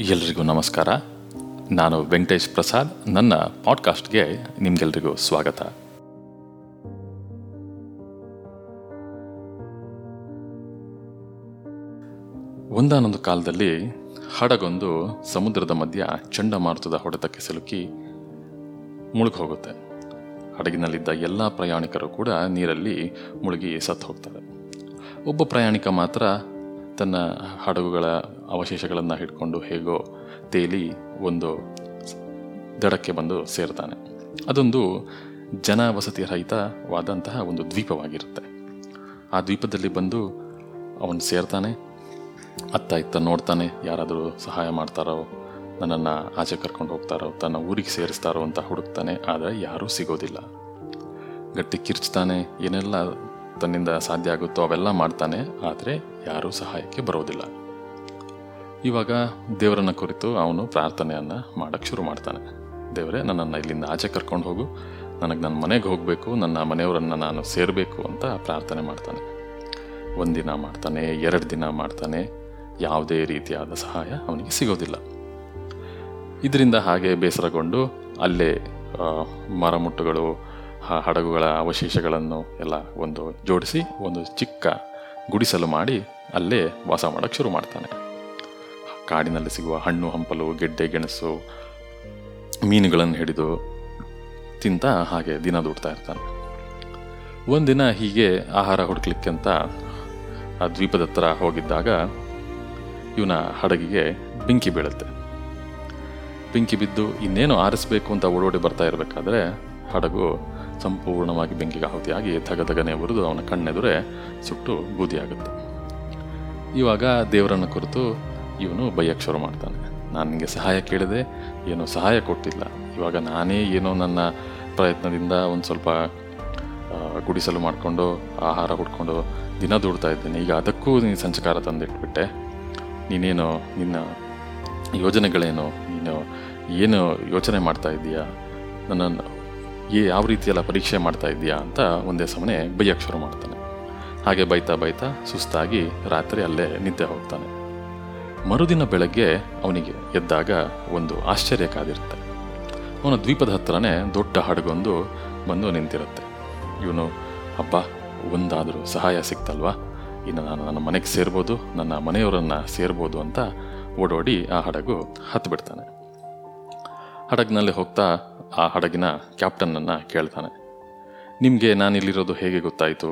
ಎಲ್ರಿಗೂ ನಮಸ್ಕಾರ. ನಾನು ವೆಂಕಟೇಶ್ ಪ್ರಸಾದ್, ನನ್ನ ಪಾಡ್ಕಾಸ್ಟ್ಗೆ ನಿಮ್ಗೆಲ್ರಿಗೂ ಸ್ವಾಗತ. ಒಂದಾನೊಂದು ಕಾಲದಲ್ಲಿ ಹಡಗೊಂದು ಸಮುದ್ರದ ಮಧ್ಯ ಚಂಡಮಾರುತದ ಹೊಡೆತಕ್ಕೆ ಸಿಲುಕಿ ಮುಳುಗಿ ಹೋಗುತ್ತೆ ಹಡಗಿನಲ್ಲಿದ್ದ ಎಲ್ಲ ಪ್ರಯಾಣಿಕರು ಕೂಡ ನೀರಲ್ಲಿ ಮುಳುಗಿ ಸತ್ತು ಹೋಗ್ತಾರೆ ಒಬ್ಬ ಪ್ರಯಾಣಿಕ ಮಾತ್ರ ತನ್ನ ಹಡಗುಗಳ ಅವಶೇಷಗಳನ್ನು ಹಿಡ್ಕೊಂಡು ಹೇಗೋ ತೇಲಿ ಒಂದು ದಡಕ್ಕೆ ಬಂದು ಸೇರ್ತಾನೆ. ಅದೊಂದು ಜನ ವಸತಿ ರಹಿತವಾದಂತಹ ಒಂದು ದ್ವೀಪವಾಗಿರುತ್ತೆ. ಆ ದ್ವೀಪದಲ್ಲಿ ಬಂದು ಅವನು ಸೇರ್ತಾನೆ, ಅತ್ತ ಇತ್ತ ನೋಡ್ತಾನೆ ಯಾರಾದರೂ ಸಹಾಯ ಮಾಡ್ತಾರೋ, ನನ್ನನ್ನು ಆಚೆ ಕರ್ಕೊಂಡು ಹೋಗ್ತಾರೋ, ತನ್ನ ಊರಿಗೆ ಸೇರಿಸ್ತಾರೋ ಅಂತ ಹುಡುಕ್ತಾನೆ, ಆದರೆ ಯಾರೂ ಸಿಗೋದಿಲ್ಲ. ಗಟ್ಟಿ ಕಿರ್ಚ್ತಾನೆ, ಏನೆಲ್ಲ ತನ್ನಿಂದ ಸಾಧ್ಯ ಆಗುತ್ತೋ ಅವೆಲ್ಲ ಮಾಡ್ತಾನೆ, ಆದರೆ ಯಾರೂ ಸಹಾಯಕ್ಕೆ ಬರೋದಿಲ್ಲ. ಇವಾಗ ದೇವರನ್ನ ಕುರಿತು ಅವನು ಪ್ರಾರ್ಥನೆಯನ್ನು ಮಾಡೋಕ್ಕೆ ಶುರು ಮಾಡ್ತಾನೆ. ದೇವರೇ, ನನ್ನನ್ನು ಇಲ್ಲಿಂದ ಆಚೆ ಕರ್ಕೊಂಡು ಹೋಗು. ನನಗೆ ನನ್ನ ಮನೆಗೆ ಹೋಗಬೇಕು, ನನ್ನ ಮನೆಯವರನ್ನು ನಾನು ಸೇರಬೇಕು ಅಂತ ಪ್ರಾರ್ಥನೆ ಮಾಡ್ತಾನೆ. ಒಂದಿನ ಮಾಡ್ತಾನೆ, ಎರಡು ದಿನ ಮಾಡ್ತಾನೆ, ಯಾವುದೇ ರೀತಿಯಾದ ಸಹಾಯ ಅವನಿಗೆ ಸಿಗೋದಿಲ್ಲ. ಇದರಿಂದ ಹಾಗೆ ಬೇಸರಗೊಂಡು ಅಲ್ಲೇ ಮರಮುಟ್ಟುಗಳು ಹಡಗುಗಳ ಅವಶೇಷಗಳನ್ನು ಎಲ್ಲ ಒಂದು ಜೋಡಿಸಿ ಒಂದು ಚಿಕ್ಕ ಗುಡಿಸಲು ಮಾಡಿ ಅಲ್ಲೇ ವಾಸ ಮಾಡೋಕ್ಕೆ ಶುರು ಮಾಡ್ತಾನೆ. ಕಾಡಿನಲ್ಲಿ ಸಿಗುವ ಹಣ್ಣು, ಹಂಪಲು, ಗೆಡ್ಡೆ, ಗೆಣಸು, ಮೀನುಗಳನ್ನು ಹಿಡಿದು ತಿಂತ ಹಾಗೆ ದಿನ ದುಡ್ತಾ ಇರ್ತಾನೆ. ಒಂದಿನ ಹೀಗೆ ಆಹಾರ ಹುಡುಕ್ಲಿಕ್ಕೆ ಅಂತ ಆ ದ್ವೀಪದ ಹತ್ರ ಹೋಗಿದ್ದಾಗ ಇವನ ಹಡಗಿಗೆ ಬೆಂಕಿ ಬೀಳುತ್ತೆ. ಬೆಂಕಿ ಬಿದ್ದು ಇನ್ನೇನು ಆರಿಸ್ಬೇಕು ಅಂತ ಓಡೋಡಿ ಬರ್ತಾ ಇರಬೇಕಾದ್ರೆ ಹಡಗು ಸಂಪೂರ್ಣವಾಗಿ ಬೆಂಕಿಗೆ ಆಹುತಿಯಾಗಿ ಧಗಧಗನೆ ಉರಿದು ಅವನ ಕಣ್ಣೆದುರೇ ಸುಟ್ಟು ಬೂದಿಯಾಗುತ್ತೆ. ಇವಾಗ ದೇವರನ್ನು ಕುರಿತು ಇವನು ಬೈಯಕ್ಕೆ ಶುರು ಮಾಡ್ತಾನೆ. ನಾನು ನಿಮಗೆ ಸಹಾಯ ಕೇಳಿದೆ, ಏನೋ ಸಹಾಯ ಕೊಟ್ಟಿಲ್ಲ. ಇವಾಗ ನಾನೇ ಏನೋ ನನ್ನ ಪ್ರಯತ್ನದಿಂದ ಒಂದು ಸ್ವಲ್ಪ ಗುಡಿಸಲು ಮಾಡಿಕೊಂಡು, ಆಹಾರ ಹುಡ್ಕೊಂಡು ದಿನ ದುಡ್ತಾ ಇದ್ದೇನೆ. ಈಗ ಅದಕ್ಕೂ ನೀನು ಸಂಚಕಾರ ತಂದಿಟ್ಬಿಟ್ಟೆ. ನೀನೇನು ನಿನ್ನ ಯೋಜನೆಗಳೇನು, ನೀನು ಏನು ಯೋಚನೆ ಮಾಡ್ತಾ ಇದ್ದೀಯಾ? ನನ್ನನ್ನು ಏ, ಯಾವ ರೀತಿಯೆಲ್ಲ ಪರೀಕ್ಷೆ ಮಾಡ್ತಾ ಇದ್ದೀಯಾ ಅಂತ ಒಂದೇ ಸಮನೆ ಬೈಯಕ್ಕೆ ಶುರು ಮಾಡ್ತಾನೆ. ಹಾಗೆ ಬೈತಾ ಬೈತಾ ಸುಸ್ತಾಗಿ ರಾತ್ರಿ ಅಲ್ಲೇ ನಿದ್ದೆ ಹೋಗ್ತಾನೆ. ಮರುದಿನ ಬೆಳಗ್ಗೆ ಅವನಿಗೆ ಎದ್ದಾಗ ಒಂದು ಆಶ್ಚರ್ಯ ಕಾದಿರುತ್ತೆ. ಅವನ ದ್ವೀಪದ ಹತ್ರನೇ ದೊಡ್ಡ ಹಡಗೊಂದು ಬಂದು ನಿಂತಿರುತ್ತೆ. ಇವನು ಅಪ್ಪ ಒಂದಾದರೂ ಸಹಾಯ ಸಿಕ್ತಲ್ವಾ? ಇನ್ನು ನಾನು ನನ್ನ ಮನೆಗೆ ಸೇರ್ಬೋದು, ನನ್ನ ಮನೆಯವರನ್ನು ಸೇರ್ಬೋದು ಅಂತ ಓಡೋಡಿ ಆ ಹಡಗು ಹತ್ತು ಬಿಡ್ತಾನೆ. ಹಡಗಿನಲ್ಲಿ ಹೋಗ್ತಾ ಆ ಹಡಗಿನ ಕ್ಯಾಪ್ಟನ್ನನ್ನು ಕೇಳ್ತಾನೆ. ನಿಮಗೆ ನಾನಿಲ್ಲಿರೋದು ಹೇಗೆ ಗೊತ್ತಾಯಿತು?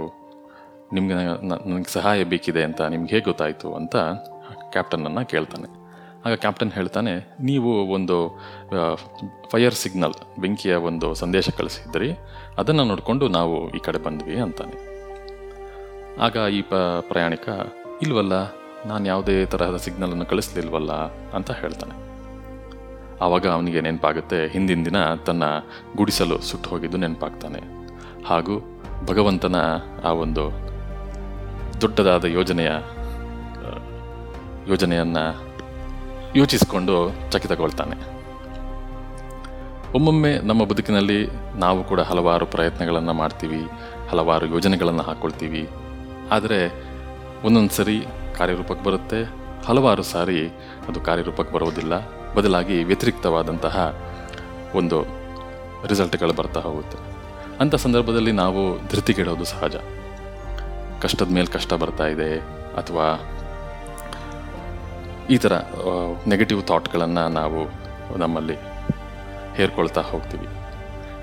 ನಿಮಗೆ ನನಗೆ ಸಹಾಯ ಬೇಕಿದೆ ಅಂತ ನಿಮ್ಗೆ ಹೇಗೆ ಗೊತ್ತಾಯಿತು? ಅಂತ ಕ್ಯಾಪ್ಟನನ್ನು ಕೇಳ್ತಾನೆ. ಆಗ ಕ್ಯಾಪ್ಟನ್ ಹೇಳ್ತಾನೆ, ನೀವು ಒಂದು ಫೈರ್ ಸಿಗ್ನಲ್ ಬೆಂಕಿಯ ಒಂದು ಸಂದೇಶ ಕಳಿಸಿದ್ರಿ, ಅದನ್ನು ನೋಡಿಕೊಂಡು ನಾವು ಈ ಕಡೆ ಬಂದ್ವಿ, ಅಂತಾನೆ. ಆಗ ಈ ಪ, ಪ್ರಯಾಣಿಕ, ಇಲ್ವಲ್ಲ, ನಾನು ಯಾವುದೇ ತರಹದ ಸಿಗ್ನಲನ್ನು ಕಳಿಸ್ಲಿಲ್ವಲ್ಲ, ಅಂತ ಹೇಳ್ತಾನೆ. ಆವಾಗ ಅವನಿಗೆ ನೆನಪಾಗುತ್ತೆ, ಹಿಂದಿನ ದಿನ ತನ್ನ ಗುಡಿಸಲು ಸುಟ್ಟು ಹೋಗಿದ್ದು ನೆನಪಾಗ್ತಾನೆ. ಹಾಗೂ ಭಗವಂತನ ಆ ಒಂದು ದೊಡ್ಡದಾದ ಯೋಜನೆಯ ಯೋಜನೆಯನ್ನು ಯೋಚಿಸಿಕೊಂಡು ಚಕಿತಗೊಳ್ತಾನೆ ಒಮ್ಮೊಮ್ಮೆ ನಮ್ಮ ಬದುಕಿನಲ್ಲಿ ನಾವು ಕೂಡ ಹಲವಾರು ಪ್ರಯತ್ನಗಳನ್ನು ಮಾಡ್ತೀವಿ, ಹಲವಾರು ಯೋಜನೆಗಳನ್ನು ಹಾಕ್ಕೊಳ್ತೀವಿ ಆದರೆ ಒಂದೊಂದು ಸರಿ ಕಾರ್ಯರೂಪಕ್ಕೆ ಬರುತ್ತೆ, ಹಲವಾರು ಸಾರಿ ಅದು ಕಾರ್ಯರೂಪಕ್ಕೆ ಬರೋದಿಲ್ಲ. ಬದಲಾಗಿ ವ್ಯತಿರಿಕ್ತವಾದಂತಹ ಒಂದು ರಿಸಲ್ಟ್ಗಳು ಬರ್ತಾ ಹೋಗುತ್ತೆ. ಅಂಥ ಸಂದರ್ಭದಲ್ಲಿ ನಾವು ಧೃತಿಗೆಡೋದು ಸಹಜ. ಕಷ್ಟದ ಮೇಲೆ ಕಷ್ಟ ಬರ್ತಾ ಇದೆ, ಅಥವಾ ಈ ಥರ ನೆಗೆಟಿವ್ ಥಾಟ್ಗಳನ್ನು ನಾವು ನಮ್ಮಲ್ಲಿ ಹೇರ್ಕೊಳ್ತಾ ಹೋಗ್ತೀವಿ.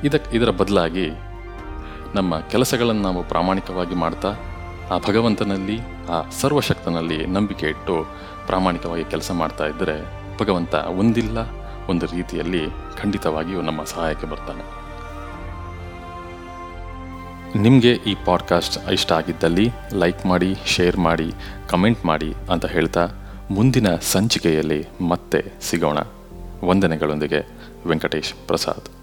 ಇದಕ್ಕೆ ಇದರ ಬದಲಾಗಿ ನಮ್ಮ ಕೆಲಸಗಳನ್ನು ನಾವು ಪ್ರಾಮಾಣಿಕವಾಗಿ ಮಾಡ್ತಾ, ಆ ಭಗವಂತನಲ್ಲಿ, ಆ ಸರ್ವಶಕ್ತನಲ್ಲಿ ನಂಬಿಕೆ ಇಟ್ಟು ಪ್ರಾಮಾಣಿಕವಾಗಿ ಕೆಲಸ ಮಾಡ್ತಾ ಇದ್ದರೆ ಭಗವಂತ ಒಂದಿಲ್ಲ, ಒಂದು ರೀತಿಯಲ್ಲಿ ಖಂಡಿತವಾಗಿಯೂ ನಮ್ಮ ಸಹಾಯಕ್ಕೆ ಬರ್ತಾನೆ. ನಿಮಗೆ ಈ ಪಾಡ್ಕಾಸ್ಟ್ ಇಷ್ಟ ಆಗಿದ್ದಲ್ಲಿ ಲೈಕ್ ಮಾಡಿ ಶೇರ್ ಮಾಡಿ ಕಮೆಂಟ್ ಮಾಡಿ ಅಂತ ಹೇಳ್ತಾ ಮುಂದಿನ ಸಂಚಿಕೆಯಲ್ಲಿ ಮತ್ತೆ ಸಿಗೋಣ. ವಂದನೆಗಳೊಂದಿಗೆ ವೆಂಕಟೇಶ್ ಪ್ರಸಾದ್.